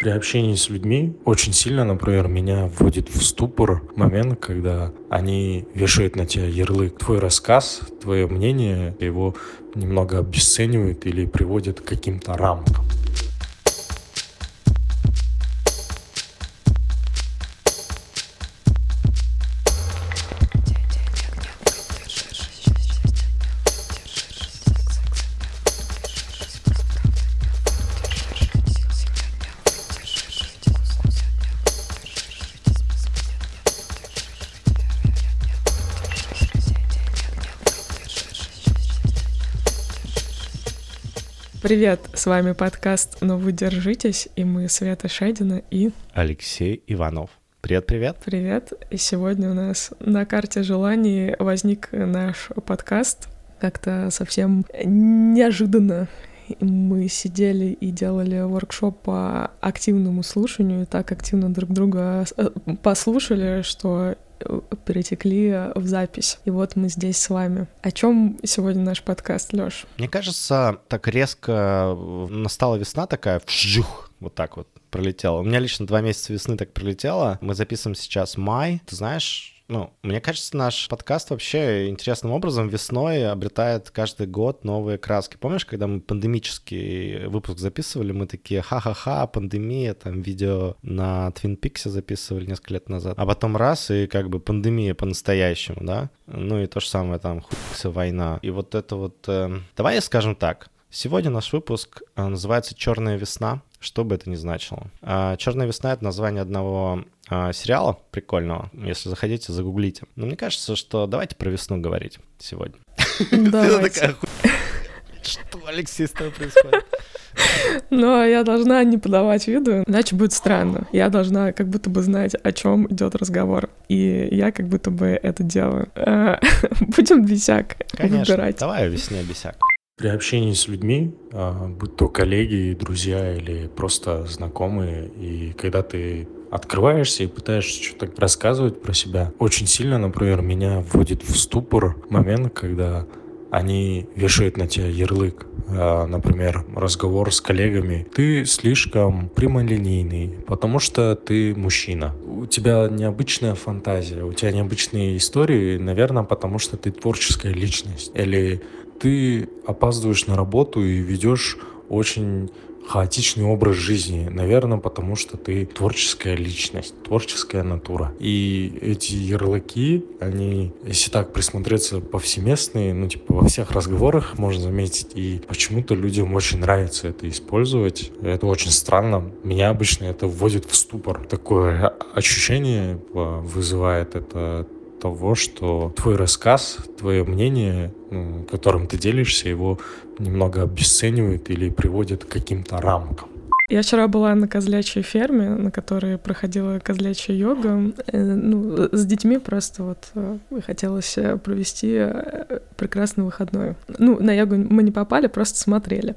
При общении с людьми очень сильно, например, меня вводит в ступор момент, когда они вешают на тебя ярлык. Твой рассказ, твое мнение, его немного обесценивают или приводят к каким-то рамкам. Привет, с вами подкаст «Но вы держитесь» и мы Света Шедина и... Алексей Иванов. Привет-привет. Привет. И сегодня у нас на карте желаний возник наш подкаст. Как-то совсем неожиданно мы сидели и делали воркшоп по активному слушанию, и так активно друг друга э, послушали, что перетекли в запись. И вот мы здесь с вами. О чем сегодня наш подкаст, Лёш? Мне кажется, так резко настала весна такая, вжух, вот так вот пролетела. У меня лично два месяца весны так пролетело. Мы записываем сейчас май. Ты знаешь, ну, мне кажется, наш подкаст вообще интересным образом весной обретает каждый год новые краски. Помнишь, когда мы пандемический выпуск записывали, мы такие ха-ха-ха, пандемия, там видео на Twin Peaks записывали несколько лет назад. А потом раз, и как бы пандемия по-настоящему, да? Ну и то же самое там, хуй война. И вот это вот... Э... Давай скажем так. Сегодня наш выпуск э, называется «Черная весна», что бы это ни значило. А «Черная весна» — это название одного а, сериала прикольного. Если заходите, загуглите. Но мне кажется, что давайте про весну говорить сегодня. Давайте. Что, Алексей, с тобой происходит? Но я должна не подавать виду, иначе будет странно. Я должна как будто бы знать, о чем идет разговор. И я как будто бы это делаю. А, будем бесяк Конечно. выбирать. Давай весне бесяк. При общении с людьми, а, будь то коллеги, друзья или просто знакомые, и когда ты открываешься и пытаешься что-то рассказывать про себя. Очень сильно, например, меня вводит в ступор момент, когда они вешают на тебя ярлык. А, например, разговор с коллегами. Ты слишком прямолинейный, потому что ты мужчина. У тебя необычная фантазия, у тебя необычные истории, наверное, потому что ты творческая личность. Или ты опаздываешь на работу и ведешь очень хаотичный образ жизни, наверное, потому что ты творческая личность, творческая натура. И эти ярлыки, они, если так присмотреться, повсеместные, ну, типа, во всех разговорах можно заметить, и почему-то людям очень нравится это использовать. Это очень странно. Меня обычно это вводит в ступор. Такое ощущение а, вызывает это того, что твой рассказ, твое мнение, ну, которым ты делишься, его немного обесценивают или приводят к каким-то рамкам. Я вчера была на козлячьей ферме, на которой проходила козлячья йога. Э, ну, с детьми просто вот э, хотелось э, провести прекрасный выходной. Ну, на йогу мы не попали, просто смотрели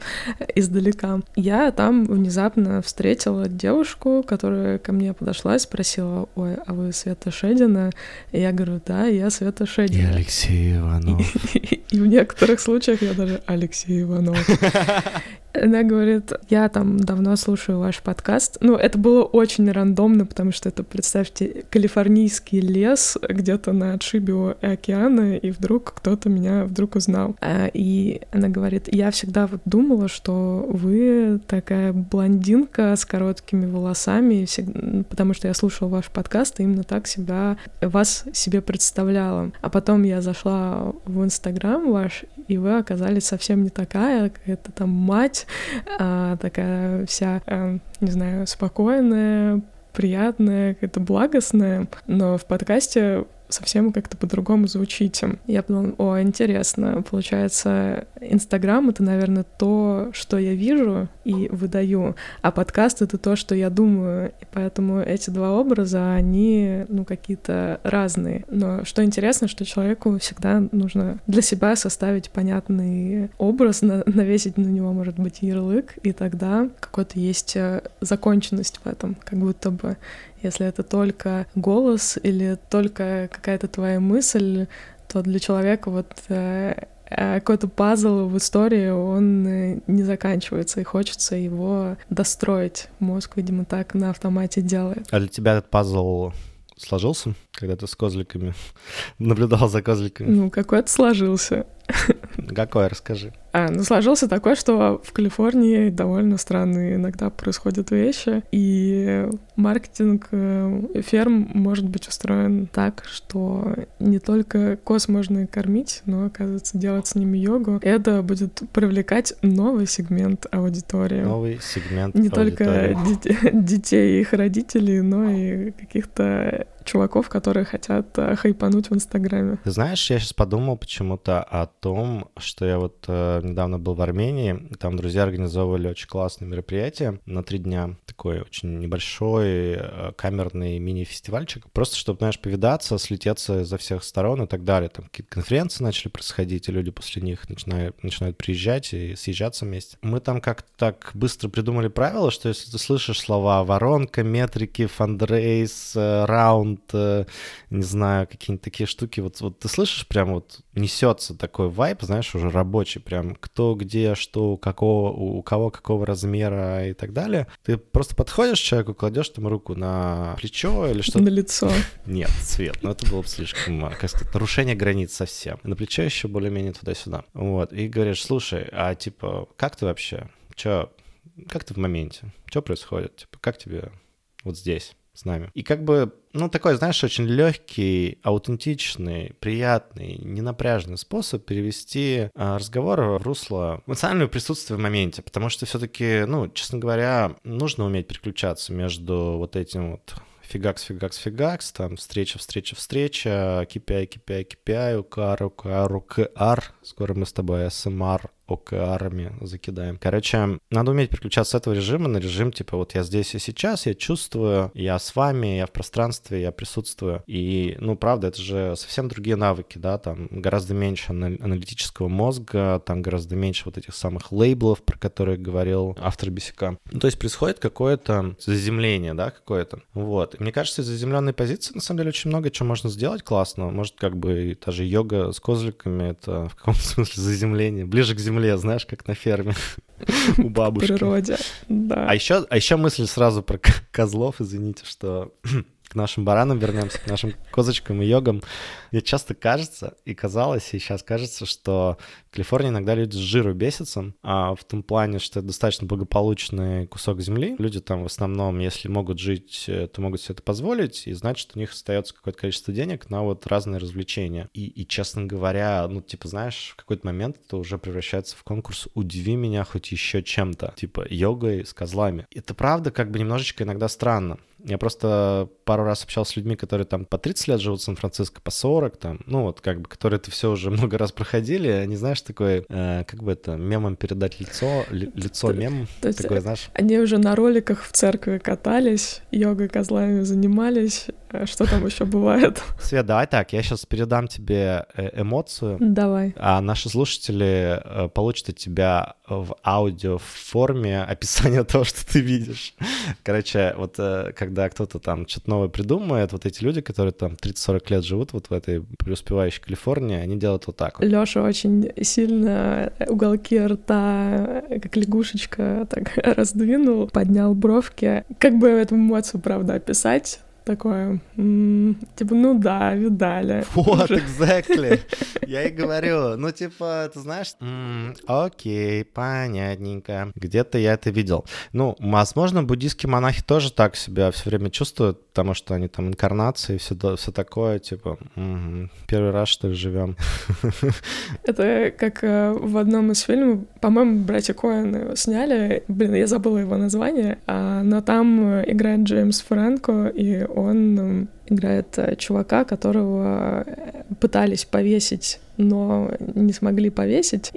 издалека. Я там внезапно встретила девушку, которая ко мне подошла и спросила, ой, а вы Света Шедина? И я говорю, да, я Света Шедина. И Алексей Иванов. И в некоторых случаях я даже Алексей Иванов. Она говорит, я там давно слушаю ваш подкаст. Ну, это было очень рандомно, потому что это, представьте, калифорнийский лес где-то на отшибе океана, и вдруг кто-то меня вдруг узнал. А, и она говорит, я всегда вот думала, что вы такая блондинка с короткими волосами, потому что я слушала ваш подкаст, и именно так себя, вас себе представляла. А потом я зашла в Инстаграм ваш, и вы оказались совсем не такая, какая-то там мать, а, такая вся, а, не знаю, спокойная, приятная, какая-то благостная, но в подкасте совсем как-то по-другому звучите. Я подумала, о, интересно, получается, Инстаграм — это, наверное, то, что я вижу и выдаю, а подкаст — это то, что я думаю, и поэтому эти два образа, они, ну, какие-то разные. Но что интересно, что человеку всегда нужно для себя составить понятный образ, навесить на него, может быть, ярлык, и тогда какой-то есть э, законченность в этом, как будто бы если это только голос или только какая-то твоя мысль, то для человека вот э, э, какой-то пазл в истории, он э, не заканчивается, и хочется его достроить. Мозг, видимо, так на автомате делает. А для тебя этот пазл сложился, когда ты с козликами наблюдал за козликами? Ну, какой-то сложился. Какой, расскажи. А, ну, сложился такой, что в Калифорнии довольно странные иногда происходят вещи, и маркетинг э, ферм может быть устроен так, что не только коз можно кормить, но, оказывается, делать с ними йогу. Это будет привлекать новый сегмент аудитории. Новый сегмент Не аудитории. только детей, детей и их родителей, но и каких-то чуваков, которые хотят э, хайпануть в Инстаграме. Ты знаешь, я сейчас подумал почему-то о том, что я вот э, недавно был в Армении, там друзья организовывали очень классное мероприятие на три дня, такой очень небольшой э, камерный мини-фестивальчик, просто чтобы, знаешь, повидаться, слететься изо всех сторон и так далее. Там какие-то конференции начали происходить, и люди после них начинают, начинают приезжать и съезжаться вместе. Мы там как-то так быстро придумали правило, что если ты слышишь слова воронка, метрики, фандрейс, раунд, э, не знаю, какие-нибудь такие штуки, вот, вот ты слышишь, прям вот несется такой вайп, знаешь, уже рабочий, прям кто, где, что, у какого, у кого какого размера и так далее. Ты просто подходишь к человеку, кладешь там руку на плечо или что-то. На лицо. Нет, цвет, ну это было бы слишком, как сказать, нарушение границ совсем. На плечо еще более-менее туда-сюда. Вот, и говоришь, слушай, а типа, как ты вообще? Че, как ты в моменте? Что происходит? Типа, как тебе вот здесь? С нами. И как бы, ну, такой, знаешь, очень легкий, аутентичный, приятный, ненапряжный способ перевести а, разговор в русло эмоционального присутствия в моменте, потому что все-таки, ну, честно говоря, нужно уметь переключаться между вот этим вот фигакс, фигакс, фигакс, там встреча, встреча, встреча, KPI, KPI, KPI, OKR, OKR, OKR, скоро мы с тобой SMR, OKR ами закидаем. Короче, надо уметь переключаться с этого режима на режим, типа, вот я здесь и сейчас, я чувствую, я с вами, я в пространстве, я присутствую. И, ну, правда, это же совсем другие навыки, да, там гораздо меньше аналитического мозга, там гораздо меньше вот этих самых лейблов, про которые говорил автор Бесика. Ну, то есть происходит какое-то заземление, да, какое-то. Вот. И мне кажется, из заземленной позиции, на самом деле, очень много чего можно сделать классно. Может, как бы та же йога с козликами, это в каком-то смысле заземление, ближе к земле земле, знаешь, как на ферме у бабушки. В природе, да. А еще, а еще мысль сразу про козлов, извините, что к нашим баранам вернемся, к нашим козочкам и йогам. Мне часто кажется, и казалось, и сейчас кажется, что в Калифорнии иногда люди с жиру бесятся, а в том плане, что это достаточно благополучный кусок земли. Люди там в основном, если могут жить, э, то могут себе это позволить, и значит, у них остается какое-то количество денег на вот разные развлечения. И, и честно говоря, ну, типа, знаешь, в какой-то момент это уже превращается в конкурс «Удиви меня хоть еще чем-то», типа йогой с козлами. Это правда как бы немножечко иногда странно. Я просто пару раз общался с людьми, которые там по 30 лет живут в Сан-Франциско, по 40 там, ну вот как бы, которые это все уже много раз проходили, они, знаешь, такой, э, как бы это, мемом передать лицо, ли, лицо мем, То есть такой, знаешь. Они уже на роликах в церкви катались, йогой козлами занимались, а что там еще бывает? Свет, давай так, я сейчас передам тебе э, эмоцию. Давай. А наши слушатели э, получат от тебя в аудио форме описание того, что ты видишь. Короче, вот как когда кто-то там что-то новое придумает, вот эти люди, которые там 30-40 лет живут вот в этой преуспевающей Калифорнии, они делают вот так вот. Лёша очень сильно уголки рта, как лягушечка, так раздвинул, поднял бровки. Как бы эту эмоцию, правда, описать? Такое, типа, ну да, видали. Вот, exactly. Я и говорю, ну типа, ты знаешь, м-м, окей, понятненько. Где-то я это видел. Ну, возможно, буддийские монахи тоже так себя все время чувствуют, потому что они там инкарнации, все, все такое, типа, м-м, первый раз, что ли, живем. Это как э, в одном из фильмов, по-моему, братья Коэн его сняли, блин, я забыла его название, а, но там играет Джеймс Франко, и он играет э, чувака, которого э, пытались повесить, но не смогли повесить,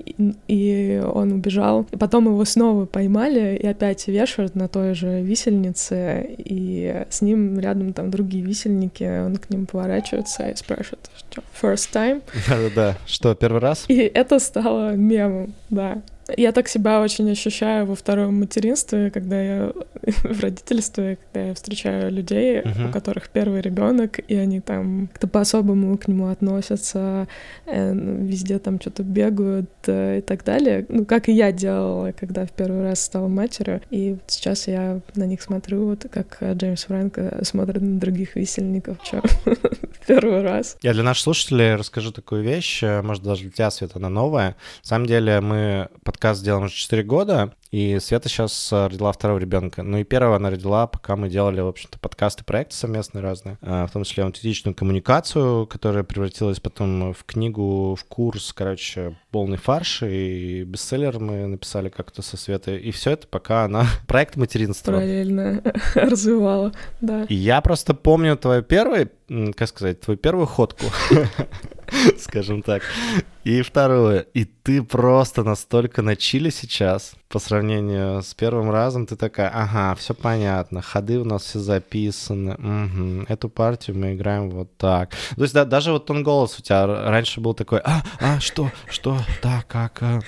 и он убежал. И потом его снова поймали и опять вешают на той же висельнице, и с ним рядом там другие висельники, он к ним поворачивается и спрашивает, что first time? Да-да-да, что, первый раз? И это стало мемом, да. Я так себя очень ощущаю во втором материнстве, когда я в родительстве, когда я встречаю людей, uh-huh. у которых первый ребенок, и они там как-то по-особому к нему относятся, э, везде там что-то бегают э, и так далее. Ну, как и я делала, когда в первый раз стала матерью. И сейчас я на них смотрю, вот как Джеймс Фрэнк смотрит на других висельников, в первый раз. Я для наших слушателей расскажу такую вещь, э, может, даже для тебя, Света, она новая. На самом деле мы подкаст делаем уже 4 года, и Света сейчас э, родила второго ребенка. Ну и первого она родила, пока мы делали, в общем-то, подкасты, проекты совместные разные, э, в том числе аутентичную коммуникацию, которая превратилась потом в книгу, в курс, короче, полный фарш, и бестселлер мы написали как-то со Светой. И все это пока она проект материнства. Параллельно развивала, да. И я просто помню твою первую, как сказать, твою первую ходку, скажем так. И второе, и ты просто настолько на чили сейчас, по сравнению с первым разом, ты такая, ага, все понятно, ходы у нас все записаны, угу, эту партию мы играем вот так. То есть да, даже вот тон голос у тебя раньше был такой, а, а, что, что, да, как, а,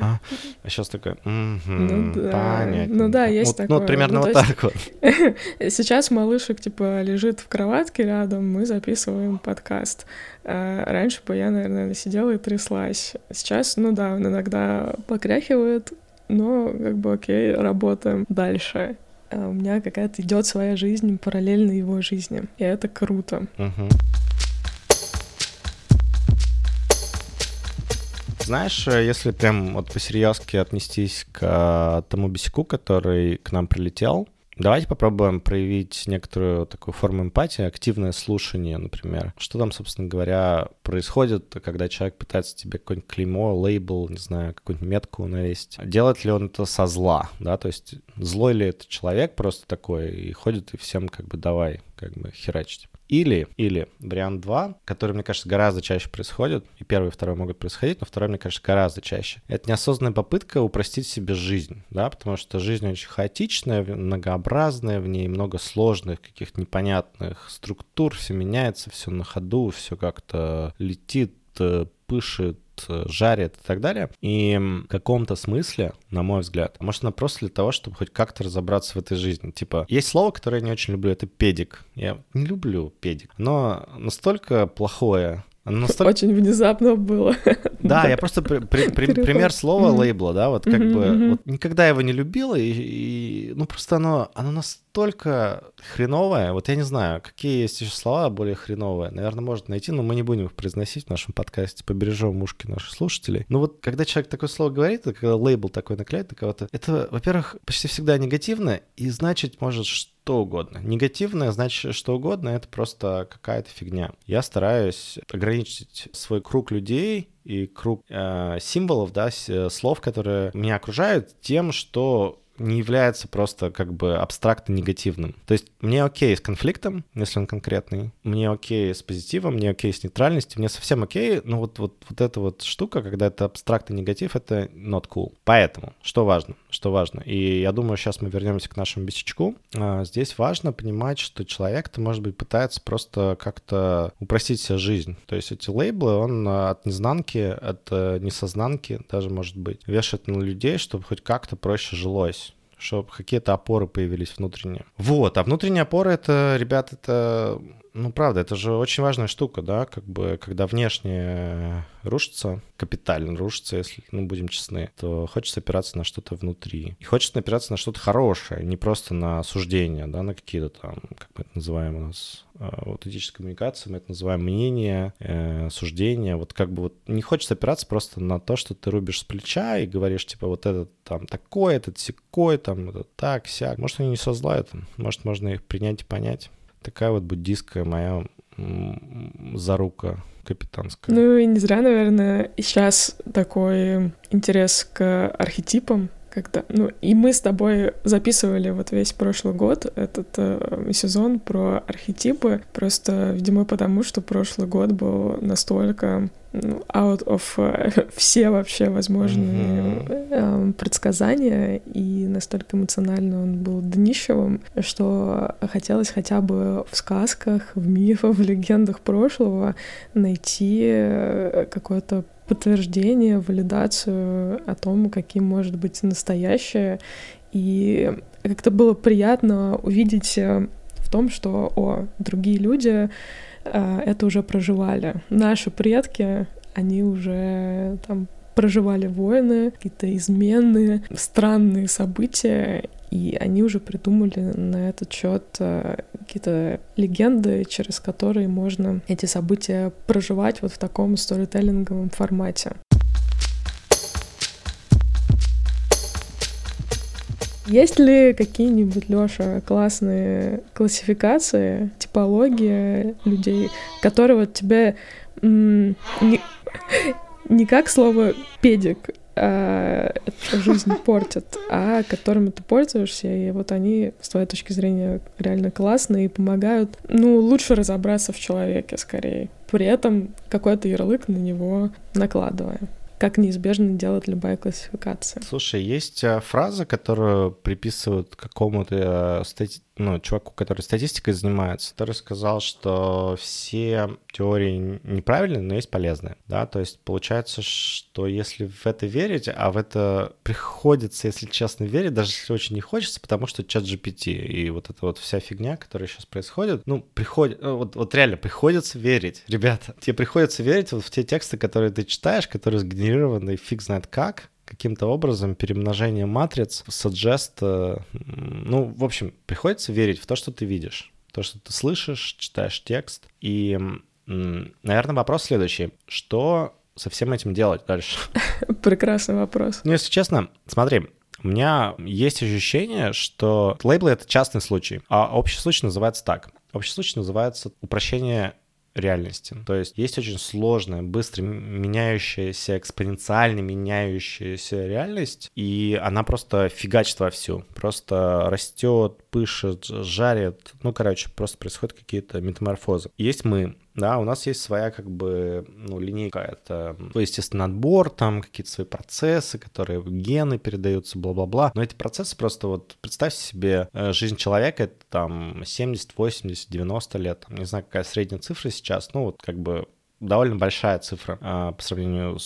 а, а сейчас такой, угу, ну, да. понятно. Ну да, есть вот, такое. Ну, вот примерно ну, вот так вот. Сейчас малышек, типа, лежит в кроватке рядом, мы записываем подкаст. А раньше бы я, наверное, сидела и тряслась. Сейчас, ну да, он иногда покряхивает, но как бы окей, работаем дальше. А у меня какая-то идет своя жизнь параллельно его жизни, и это круто. Знаешь, если прям вот по-серьезки отнестись к тому бесяку, который к нам прилетел, Давайте попробуем проявить некоторую такую форму эмпатии, активное слушание, например. Что там, собственно говоря, происходит, когда человек пытается тебе какой-нибудь клеймо, лейбл, не знаю, какую-нибудь метку навесить. Делает ли он это со зла, да, то есть злой ли это человек просто такой и ходит и всем как бы давай, как бы херачить. Или, или вариант 2, который, мне кажется, гораздо чаще происходит, и первый и второй могут происходить, но второй, мне кажется, гораздо чаще. Это неосознанная попытка упростить себе жизнь, да, потому что жизнь очень хаотичная, многообразная, в ней много сложных, каких-то непонятных структур, все меняется, все на ходу, все как-то летит, э, пышет, жарит и так далее. И в каком-то смысле, на мой взгляд, может, она просто для того, чтобы хоть как-то разобраться в этой жизни. Типа, есть слово, которое я не очень люблю, это педик. Я не люблю педик. Но настолько плохое, Настолько... Очень внезапно было. Да, я просто при, при, при, пример слова лейбла, да, вот как бы вот никогда его не любила, и, и ну просто оно, оно настолько хреновое, вот я не знаю, какие есть еще слова более хреновые, наверное, можно найти, но мы не будем их произносить в нашем подкасте, побережем ушки наших слушателей. Ну вот, когда человек такое слово говорит, когда лейбл такой наклеит на кого-то, это, во-первых, почти всегда негативно, и значит, может, что угодно. Негативное значит что угодно, это просто какая-то фигня. Я стараюсь ограничить свой круг людей и круг э, символов, да, э, слов, которые меня окружают, тем, что не является просто как бы абстрактно негативным. То есть мне окей с конфликтом, если он конкретный, мне окей с позитивом, мне окей с нейтральностью, мне совсем окей, но вот, вот, вот эта вот штука, когда это абстрактный негатив, это not cool. Поэтому, что важно? Что важно? И я думаю, сейчас мы вернемся к нашему бесячку. А, здесь важно понимать, что человек-то, может быть, пытается просто как-то упростить себе жизнь. То есть эти лейблы, он от незнанки, от э, несознанки даже, может быть, вешает на людей, чтобы хоть как-то проще жилось чтобы какие-то опоры появились внутренние. Вот, а внутренние опоры это, ребят, это, ну, правда, это же очень важная штука, да, как бы, когда внешне рушится, капитально рушится, если, ну, будем честны, то хочется опираться на что-то внутри. И хочется опираться на что-то хорошее, не просто на суждения, да, на какие-то там, как мы это называем у нас, а, вот этическая коммуникация, мы это называем мнение, э, суждение. Вот как бы вот не хочется опираться просто на то, что ты рубишь с плеча и говоришь, типа, вот этот там такой, этот секой, там, это так, сяк. Может, они не со зла это, может, можно их принять и понять. Такая вот буддийская моя зарука капитанская. Ну и не зря, наверное, сейчас такой интерес к архетипам, когда, ну, и мы с тобой записывали вот весь прошлый год этот э, сезон про архетипы, просто, видимо, потому что прошлый год был настолько out of uh, все вообще возможные mm-hmm. э, предсказания, и настолько эмоционально он был днищевым, что хотелось хотя бы в сказках, в мифах, в легендах прошлого найти э, какое-то подтверждение, валидацию о том, каким может быть настоящее. И как-то было приятно увидеть э, в том, что о, другие люди это уже проживали. Наши предки, они уже там проживали войны, какие-то измены, странные события, и они уже придумали на этот счет э, какие-то легенды, через которые можно эти события проживать вот в таком сторителлинговом формате. Есть ли какие-нибудь, Лёша, классные классификации, типология людей, которые вот тебе не, не как слово педик э, жизнь портят, а которыми ты пользуешься, и вот они, с твоей точки зрения, реально классные и помогают, ну, лучше разобраться в человеке скорее, при этом какой-то ярлык на него накладывая как неизбежно делает любая классификация. Слушай, есть э, фраза, которую приписывают какому-то э, стати ну, чуваку, который статистикой занимается, который сказал, что все теории неправильные, но есть полезные, да, то есть получается, что если в это верить, а в это приходится, если честно, верить, даже если очень не хочется, потому что чат GPT и вот эта вот вся фигня, которая сейчас происходит, ну, приходит, э, вот, вот реально приходится верить, ребята, тебе приходится верить вот в те тексты, которые ты читаешь, которые сгенерированы фиг знает как, каким-то образом перемножение матриц, suggest, э, ну, в общем, приходится верить в то, что ты видишь, то, что ты слышишь, читаешь текст. И, наверное, вопрос следующий. Что со всем этим делать дальше? Прекрасный вопрос. Ну, если честно, смотри, у меня есть ощущение, что лейблы — это частный случай, а общий случай называется так. Общий случай называется упрощение реальности. То есть есть очень сложная, быстро меняющаяся, экспоненциально меняющаяся реальность, и она просто фигачит вовсю. Просто растет, пышет, жарит. Ну, короче, просто происходят какие-то метаморфозы. Есть мы, да, у нас есть своя как бы, ну, линейка, это, ну, естественно, отбор, там какие-то свои процессы, которые гены передаются, бла-бла-бла, но эти процессы просто вот, представьте себе, э, жизнь человека, это там 70, 80, 90 лет, не знаю, какая средняя цифра сейчас, ну, вот как бы довольно большая цифра а, по сравнению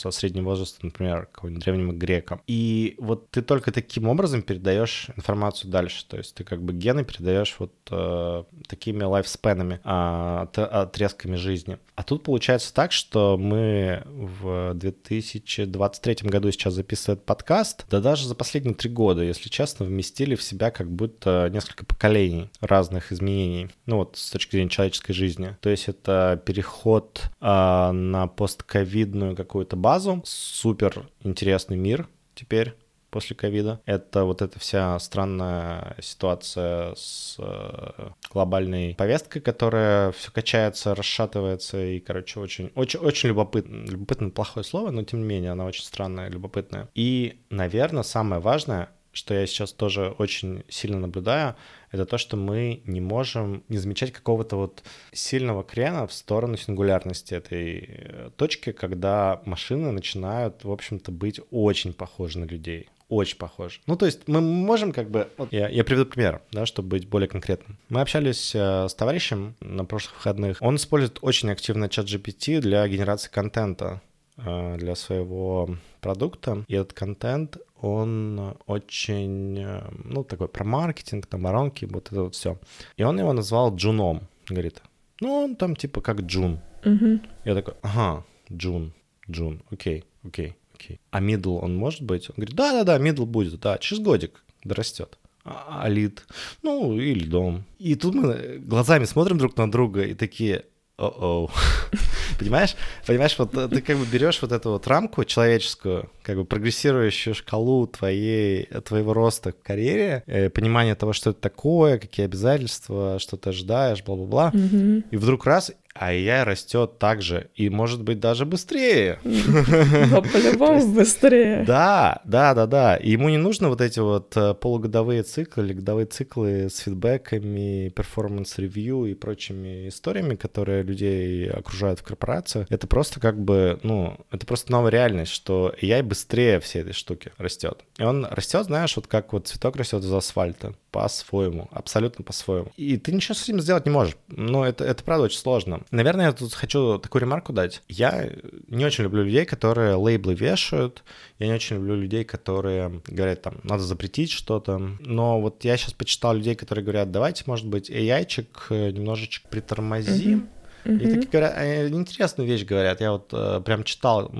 со средним возрастом, например, какого-нибудь древнего грека. И вот ты только таким образом передаешь информацию дальше. То есть ты как бы гены передаешь вот э, такими лайфспенами, э, отрезками жизни. А тут получается так, что мы в 2023 году сейчас записываем подкаст, да даже за последние три года, если честно, вместили в себя как будто несколько поколений разных изменений, ну вот с точки зрения человеческой жизни. То есть это переход э, на постковидную какую-то базу, супер интересный мир теперь после ковида. Это вот эта вся странная ситуация с э, глобальной повесткой, которая все качается, расшатывается и, короче, очень, очень, очень любопытно. Любопытно плохое слово, но тем не менее она очень странная, любопытная. И, наверное, самое важное, что я сейчас тоже очень сильно наблюдаю, это то, что мы не можем не замечать какого-то вот сильного крена в сторону сингулярности этой э, точки, когда машины начинают, в общем-то, быть очень похожи на людей очень похож. Ну, то есть мы можем как бы... Вот я, я приведу пример, да, чтобы быть более конкретным. Мы общались э, с товарищем на прошлых выходных. Он использует очень активно Chat GPT для генерации контента для своего продукта. И этот контент, он очень, э, ну, такой про маркетинг, там, воронки, вот это вот все. И он его назвал Джуном. Говорит, ну, он там типа как Джун. Угу. Я такой, ага, Джун, Джун, окей, окей, окей. А мидл он может быть? Он говорит, да-да-да, мидл будет, да, через годик дорастет. А, а лид? Ну, или дом. И тут мы глазами смотрим друг на друга и такие, о-оу. Понимаешь? Понимаешь, вот ты как бы берешь вот эту вот рамку человеческую, как бы прогрессирующую шкалу твоей, твоего роста в карьере, э, понимание того, что это такое, какие обязательства, что ты ожидаешь, бла-бла-бла. Mm-hmm. И вдруг раз, а AI растет также и может быть даже быстрее. Но по-любому быстрее. Да, да, да, да. И ему не нужно вот эти вот э, полугодовые циклы или годовые циклы с фидбэками, performance review и прочими историями, которые людей окружают в корпорациях. Это просто как бы, ну, это просто новая реальность, что AI быстрее всей этой штуки растет. И он растет, знаешь, вот как вот цветок растет из асфальта. По-своему, абсолютно по-своему. И ты ничего с этим сделать не можешь. Но это, это правда очень сложно. Наверное, я тут хочу такую ремарку дать. Я не очень люблю людей, которые лейблы вешают. Я не очень люблю людей, которые говорят, там, надо запретить что-то. Но вот я сейчас почитал людей, которые говорят, давайте, может быть, AI-чик э, немножечко притормозим. Mm-hmm Mm-hmm. И такие говорят, интересную вещь говорят. Я вот э, прям читал,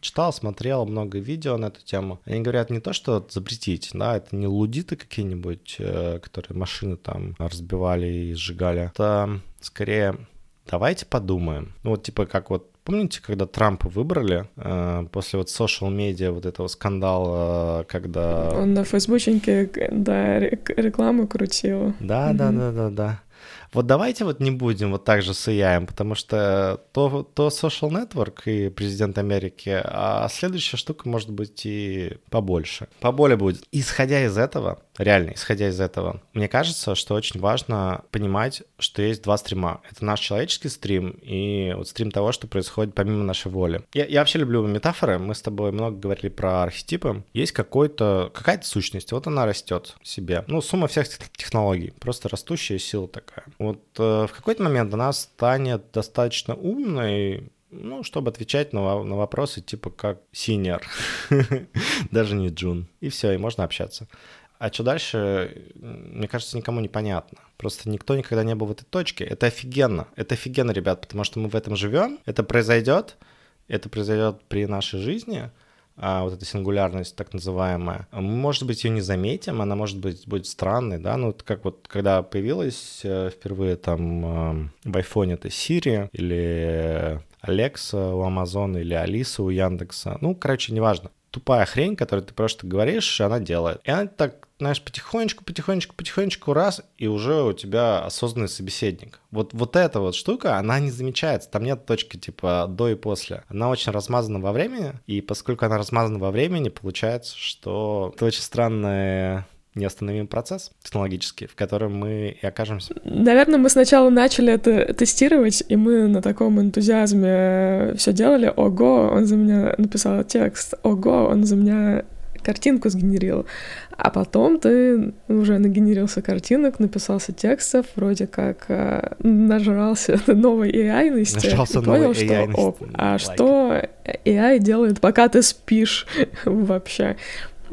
читал, смотрел много видео на эту тему. Они говорят не то, что запретить, да, это не лудиты какие-нибудь, э, которые машины там разбивали и сжигали. Это скорее давайте подумаем. Ну вот типа как вот Помните, когда Трампа выбрали, э, после вот social медиа вот этого скандала, когда... Он на фейсбученьке, да, рекламу крутил. Да, да, да, да, да. Вот давайте вот не будем вот так же с AI, потому что то, то social network и президент Америки, а следующая штука может быть и побольше. Поболее будет. Исходя из этого, реально, исходя из этого, мне кажется, что очень важно понимать, что есть два стрима. Это наш человеческий стрим и вот стрим того, что происходит помимо нашей воли. Я, я вообще люблю метафоры. Мы с тобой много говорили про архетипы. Есть какой-то, какая-то сущность, вот она растет себе. Ну, сумма всех технологий, просто растущая сила такая. Вот э, в какой-то момент она станет достаточно умной, ну, чтобы отвечать на, на вопросы типа как синер, даже не джун. И все, и можно общаться. А что дальше, мне кажется, никому не понятно. Просто никто никогда не был в этой точке. Это офигенно. Это офигенно, ребят, потому что мы в этом живем. Это произойдет. Это произойдет при нашей жизни. А вот эта сингулярность так называемая. Мы, может быть, ее не заметим, она может быть будет странной, да, ну, как вот когда появилась э, впервые там э, в айфоне это Siri или Alexa у Amazon или Алиса у Яндекса, ну, короче, неважно тупая хрень, которую ты просто говоришь, она делает. И она так, знаешь, потихонечку, потихонечку, потихонечку раз, и уже у тебя осознанный собеседник. Вот, вот эта вот штука, она не замечается. Там нет точки типа до и после. Она очень размазана во времени, и поскольку она размазана во времени, получается, что это очень странная неостановимый процесс технологический, в котором мы и окажемся. Наверное, мы сначала начали это тестировать, и мы на таком энтузиазме все делали. Ого, он за меня написал текст. Ого, он за меня картинку сгенерил. А потом ты уже нагенерился картинок, написался текстов, вроде как э, нажрался новой AI-ности. Нажрался и понял, что, оп, а like что AI делает, пока ты спишь вообще.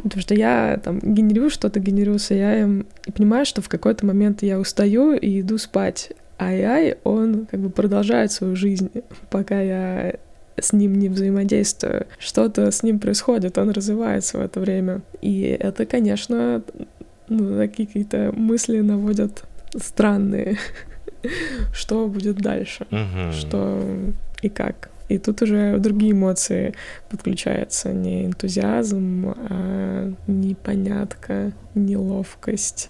Потому что я там генерю что-то, генерю с AI, и понимаю, что в какой-то момент я устаю и иду спать. А AI, он как бы продолжает свою жизнь, пока я с ним не взаимодействую. Что-то с ним происходит, он развивается в это время. И это, конечно, ну, такие какие-то мысли наводят странные. Что будет дальше? Что и как? И тут уже другие эмоции подключаются. Не энтузиазм, а непонятка, неловкость,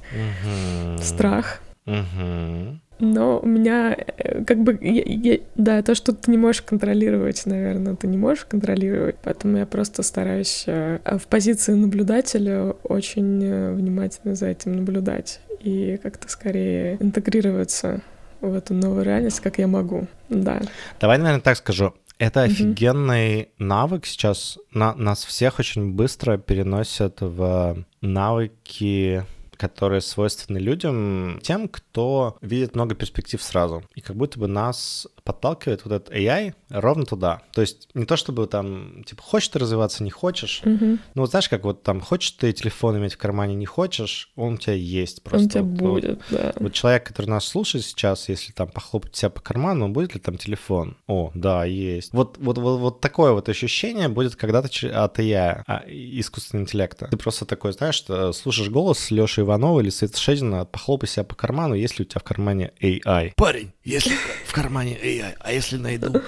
страх. Угу. Но у меня э, как бы, я, я, да, то, что ты не можешь контролировать, наверное, ты не можешь контролировать, поэтому я просто стараюсь э, в позиции наблюдателя очень э, внимательно за этим наблюдать и как-то скорее интегрироваться в эту новую реальность, как я могу, да. Давай, наверное, так скажу. Это mm-hmm. офигенный навык сейчас. На, нас всех очень быстро переносят в навыки которые свойственны людям, тем, кто видит много перспектив сразу. И как будто бы нас подталкивает вот этот AI ровно туда. То есть не то чтобы там, типа, хочешь ты развиваться, не хочешь. Угу. Ну, вот знаешь, как вот там, хочешь ты телефон иметь в кармане, не хочешь, он у тебя есть просто. Он у тебя вот, будет, вот, да. Вот человек, который нас слушает сейчас, если там похлопать себя по карману, будет ли там телефон? О, да, есть. Вот, вот, вот, вот такое вот ощущение будет когда-то от AI, а, искусственного интеллекта. Ты просто такой, знаешь, слушаешь голос Леши Иванова или Света Шедина, похлопай себя по карману, если у тебя в кармане AI. Парень, если в кармане AI AI, а если найду?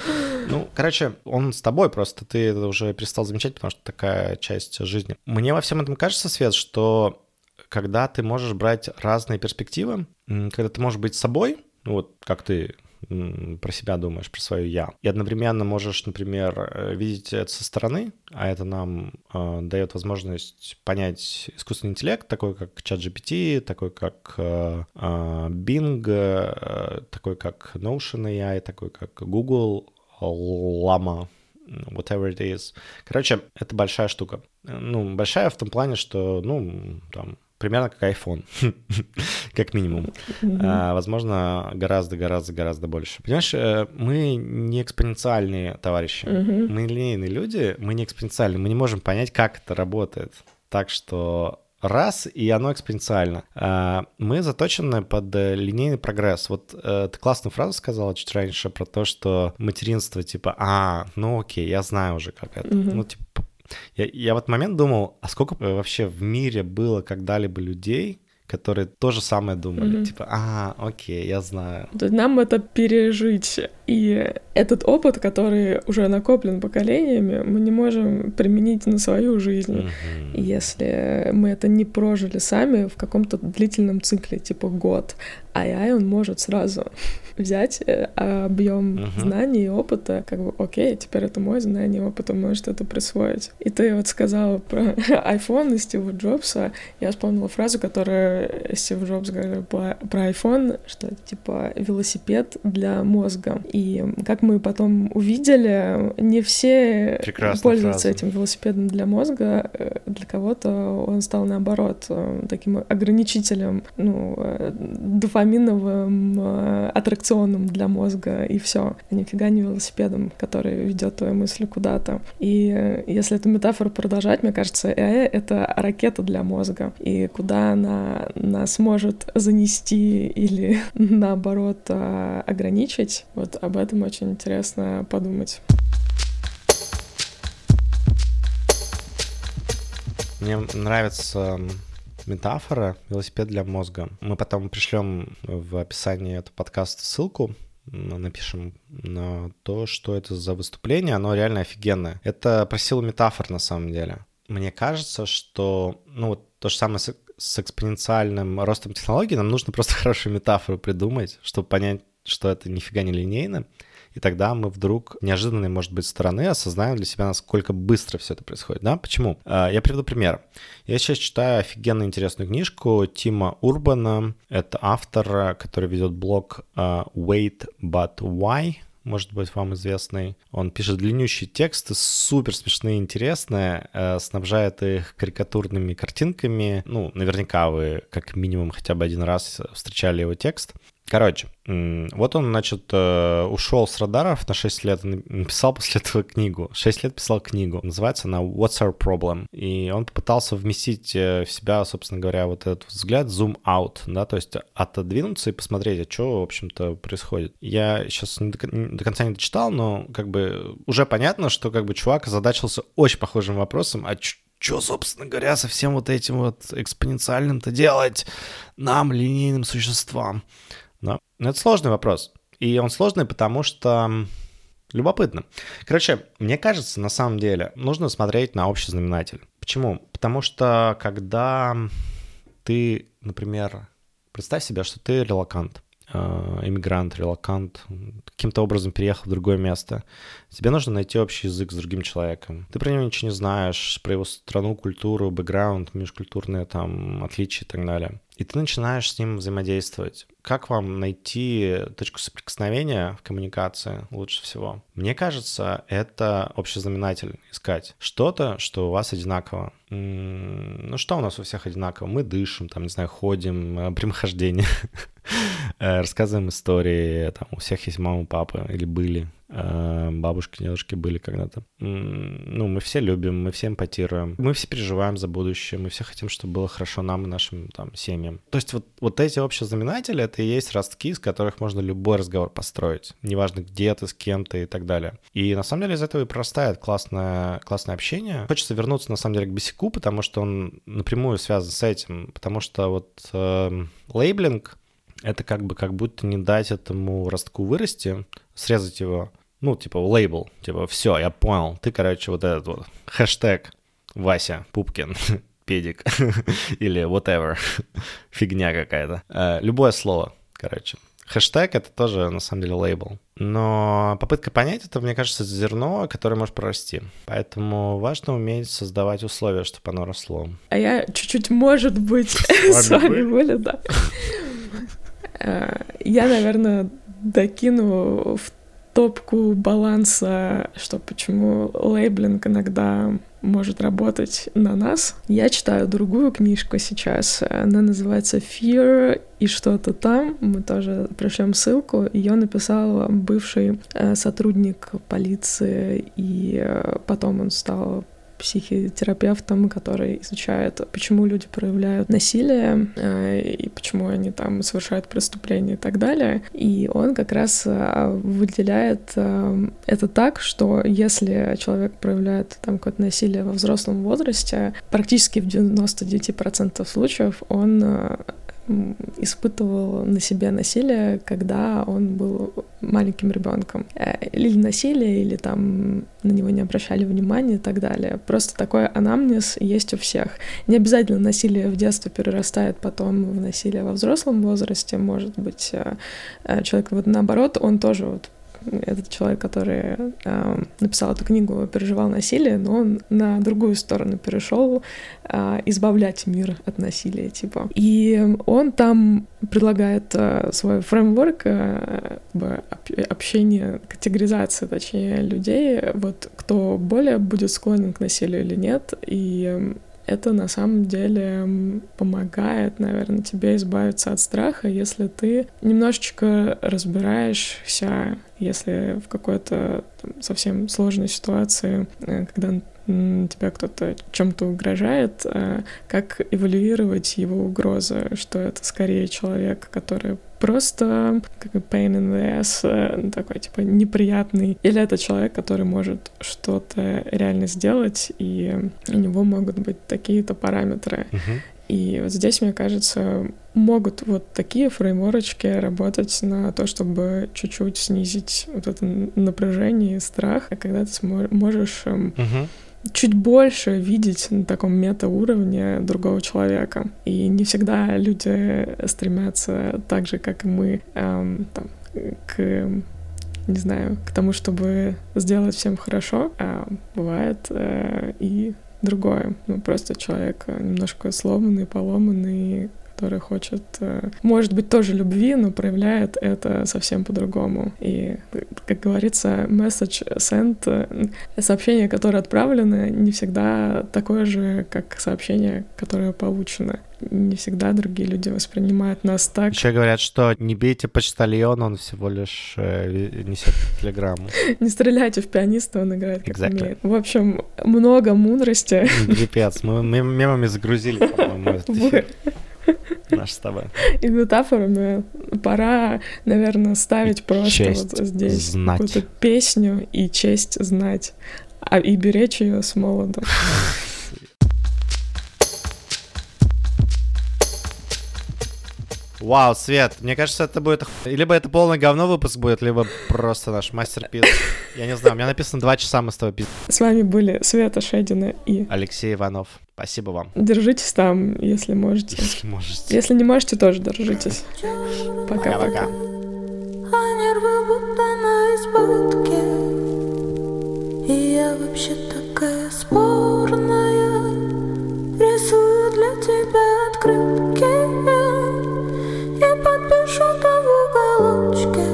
Ну, короче, он с тобой, просто ты это уже перестал замечать, потому что такая часть жизни. Мне во всем этом кажется, Свет, что когда ты можешь брать разные перспективы, когда ты можешь быть собой, ну вот как ты про себя думаешь, про свое я. И одновременно можешь, например, э, видеть это со стороны, а это нам э, дает возможность понять искусственный интеллект, такой как ChatGPT, такой как э, э, Bing, э, такой как Notion AI, такой как Google, Llama, whatever it is. Короче, это большая штука. Ну, большая в том плане, что, ну, там, примерно как iPhone, как минимум. А, возможно, гораздо-гораздо-гораздо больше. Понимаешь, э, мы не экспоненциальные товарищи. Мы линейные люди, мы не экспоненциальные. Мы не можем понять, как это работает. Так что раз, и оно экспоненциально. А, мы заточены под э, линейный прогресс. Вот э, ты классную фразу сказала чуть раньше про то, что материнство, типа, а, ну окей, я знаю уже, как это. Mm-hmm. Ну, типа, я, я в этот момент думал, а сколько вообще в мире было когда-либо людей, которые то же самое думали. Mm-hmm. Типа, а, окей, я знаю. Нам это пережить. И этот опыт, который уже накоплен поколениями, мы не можем применить на свою жизнь, mm-hmm. если мы это не прожили сами в каком-то длительном цикле, типа год. AI он может сразу взять э, объем uh-huh. знаний и опыта, как бы, окей, теперь это мой знание и опыт, он может это присвоить. И ты вот сказала про iPhone и Стива Джобса, я вспомнила фразу, которую Стив Джобс говорил про, про iPhone, что типа велосипед для мозга. И как мы потом увидели, не все Прекрасная пользуются фраза. этим велосипедом для мозга, э, для кого-то он стал наоборот э, таким ограничителем, ну, дофаминовым э, аттракционом для мозга, и все. А нифига не велосипедом, который ведет твои мысли куда-то. И э, если эту метафору продолжать, мне кажется, ЭЭ — это ракета для мозга. И куда она нас может занести или, наоборот, э, ограничить, вот об этом очень интересно подумать. Мне нравится метафора «Велосипед для мозга». Мы потом пришлем в описании этого подкаста ссылку, напишем на то, что это за выступление. Оно реально офигенное. Это про силу метафор на самом деле. Мне кажется, что ну, вот то же самое с, с экспоненциальным ростом технологий, нам нужно просто хорошую метафору придумать, чтобы понять, что это нифига не линейно. И тогда мы вдруг неожиданной, может быть, стороны осознаем для себя, насколько быстро все это происходит. Да? Почему? А, я приведу пример. Я сейчас читаю офигенно интересную книжку Тима Урбана. Это автор, который ведет блог а, Wait But Why может быть, вам известный. Он пишет длиннющие тексты, супер смешные, интересные, э, снабжает их карикатурными картинками. Ну, наверняка вы как минимум хотя бы один раз встречали его текст. Короче, вот он, значит, э, ушел с радаров на 6 лет написал после этого книгу. 6 лет писал книгу. Называется она What's Our Problem? И он попытался вместить э, в себя, собственно говоря, вот этот взгляд zoom out, да, то есть отодвинуться и посмотреть, а что, в общем-то, происходит. Я сейчас не до, до конца не дочитал, но как бы уже понятно, что как бы чувак озадачился очень похожим вопросом, а что, собственно говоря, со всем вот этим вот экспоненциальным-то делать нам, линейным существам? Но это сложный вопрос. И он сложный, потому что любопытно. Короче, мне кажется, на самом деле, нужно смотреть на общий знаменатель. Почему? Потому что когда ты, например, представь себе, что ты релакант, иммигрант, э, релакант, каким-то образом переехал в другое место. Тебе нужно найти общий язык с другим человеком. Ты про него ничего не знаешь, про его страну, культуру, бэкграунд, межкультурные там отличия и так далее. И ты начинаешь с ним взаимодействовать. Как вам найти точку соприкосновения в коммуникации лучше всего? Мне кажется, это общезнаменатель искать. Что-то, что у вас одинаково. Ну что у нас у всех одинаково? Мы дышим, там, не знаю, ходим, э, прямохождение. Э, рассказываем истории, там, у всех есть мама, папа, или были, бабушки, дедушки были когда-то. Ну, мы все любим, мы все эмпатируем, мы все переживаем за будущее, мы все хотим, чтобы было хорошо нам и нашим там семьям. То есть вот, вот эти общие знаменатели — это и есть ростки, из которых можно любой разговор построить, неважно где ты, с кем ты и так далее. И на самом деле из этого и прорастает классное, классное общение. Хочется вернуться, на самом деле, к Бесику, потому что он напрямую связан с этим, потому что вот э, лейблинг — это как бы как будто не дать этому ростку вырасти, срезать его, ну, типа, лейбл, типа, все, я понял, ты, короче, вот этот вот хэштег Вася Пупкин, педик или whatever, фигня какая-то. Э, любое слово, короче. Хэштег — это тоже, на самом деле, лейбл. Но попытка понять это, мне кажется, зерно, которое может прорасти. Поэтому важно уметь создавать условия, чтобы оно росло. А я чуть-чуть, может быть, с вами были, да. Э, я, наверное, докину в топку баланса, что почему лейблинг иногда может работать на нас. Я читаю другую книжку сейчас. Она называется Fear и что-то там. Мы тоже пришлем ссылку. Ее написал бывший э, сотрудник полиции, и э, потом он стал психотерапевтом, который изучает, почему люди проявляют насилие э, и почему они там совершают преступления и так далее. И он как раз э, выделяет э, это так, что если человек проявляет там какое-то насилие во взрослом возрасте, практически в 99% случаев он испытывал на себе насилие, когда он был маленьким ребенком. Э, или насилие, или там на него не обращали внимания и так далее. Просто такой анамнез есть у всех. Не обязательно насилие в детстве перерастает потом в насилие во взрослом возрасте. Может быть, э, э, человек вот наоборот, он тоже вот этот человек, который э, написал эту книгу, переживал насилие, но он на другую сторону перешел э, избавлять мир от насилия, типа. И он там предлагает э, свой фреймворк э, общения, категоризации, точнее, людей, вот кто более будет склонен к насилию или нет, и это на самом деле помогает, наверное, тебе избавиться от страха, если ты немножечко разбираешься, если в какой-то совсем сложной ситуации, э, когда тебя кто-то чем-то угрожает, э, как эвалюировать его угрозы, что это скорее человек, который просто как pain in the ass, э, такой типа неприятный, или это человек, который может что-то реально сделать, и у него могут быть такие-то параметры. Uh-huh. И вот здесь, мне кажется, могут вот такие фреймворочки работать на то, чтобы чуть-чуть снизить вот это напряжение и страх, когда ты можешь uh-huh чуть больше видеть на таком мета-уровне другого человека. И не всегда люди стремятся так же, как и мы, эм, там, к не знаю, к тому, чтобы сделать всем хорошо, а бывает э, и другое. Ну, просто человек немножко сломанный, поломанный, который хочет, э, может быть, тоже любви, но проявляет это совсем по-другому. И, как говорится, message sent, э, сообщение, которое отправлено, не всегда такое же, как сообщение, которое получено не всегда другие люди воспринимают нас так. Еще говорят, что не бейте почтальона, он всего лишь э, несет телеграмму. Не стреляйте в пианиста, он играет как exactly. умеет. В общем, много мудрости. Пипец, мы мемами загрузили, по-моему, наш с тобой. И метафорами пора, наверное, ставить просто честь вот здесь знать. какую-то песню и честь знать, а и беречь ее с молоду. Вау, Свет, мне кажется, это будет... Либо это полный говно выпуск будет, либо просто наш мастер-пис. Я не знаю, у меня написано два часа мы с тобой пиздим. С вами были Света Шедина и... Алексей Иванов. Спасибо вам. Держитесь там, если можете. Если можете. Если не можете, тоже держитесь. Пока-пока. А нервы будто на избытке И я вообще такая спорная Рисую для тебя открытки И подпишу там в уголочке.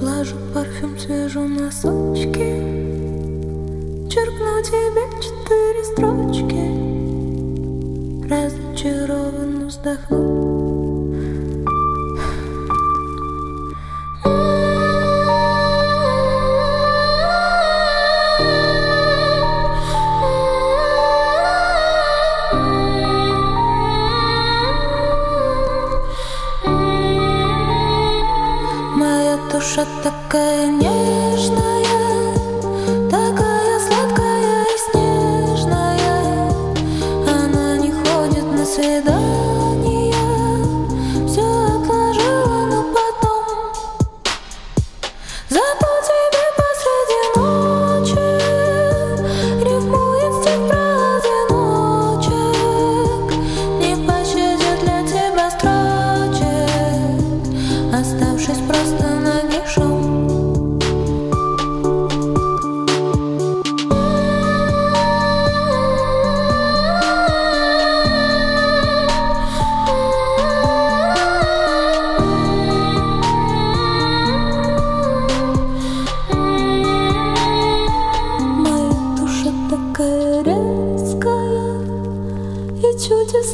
Влажу парфюм, свежу носочки. Черкну тебе четыре строчки. Разочарованно вздохну душа такая нежная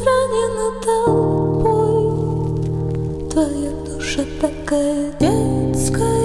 изранена толпой. Твоя душа такая детская.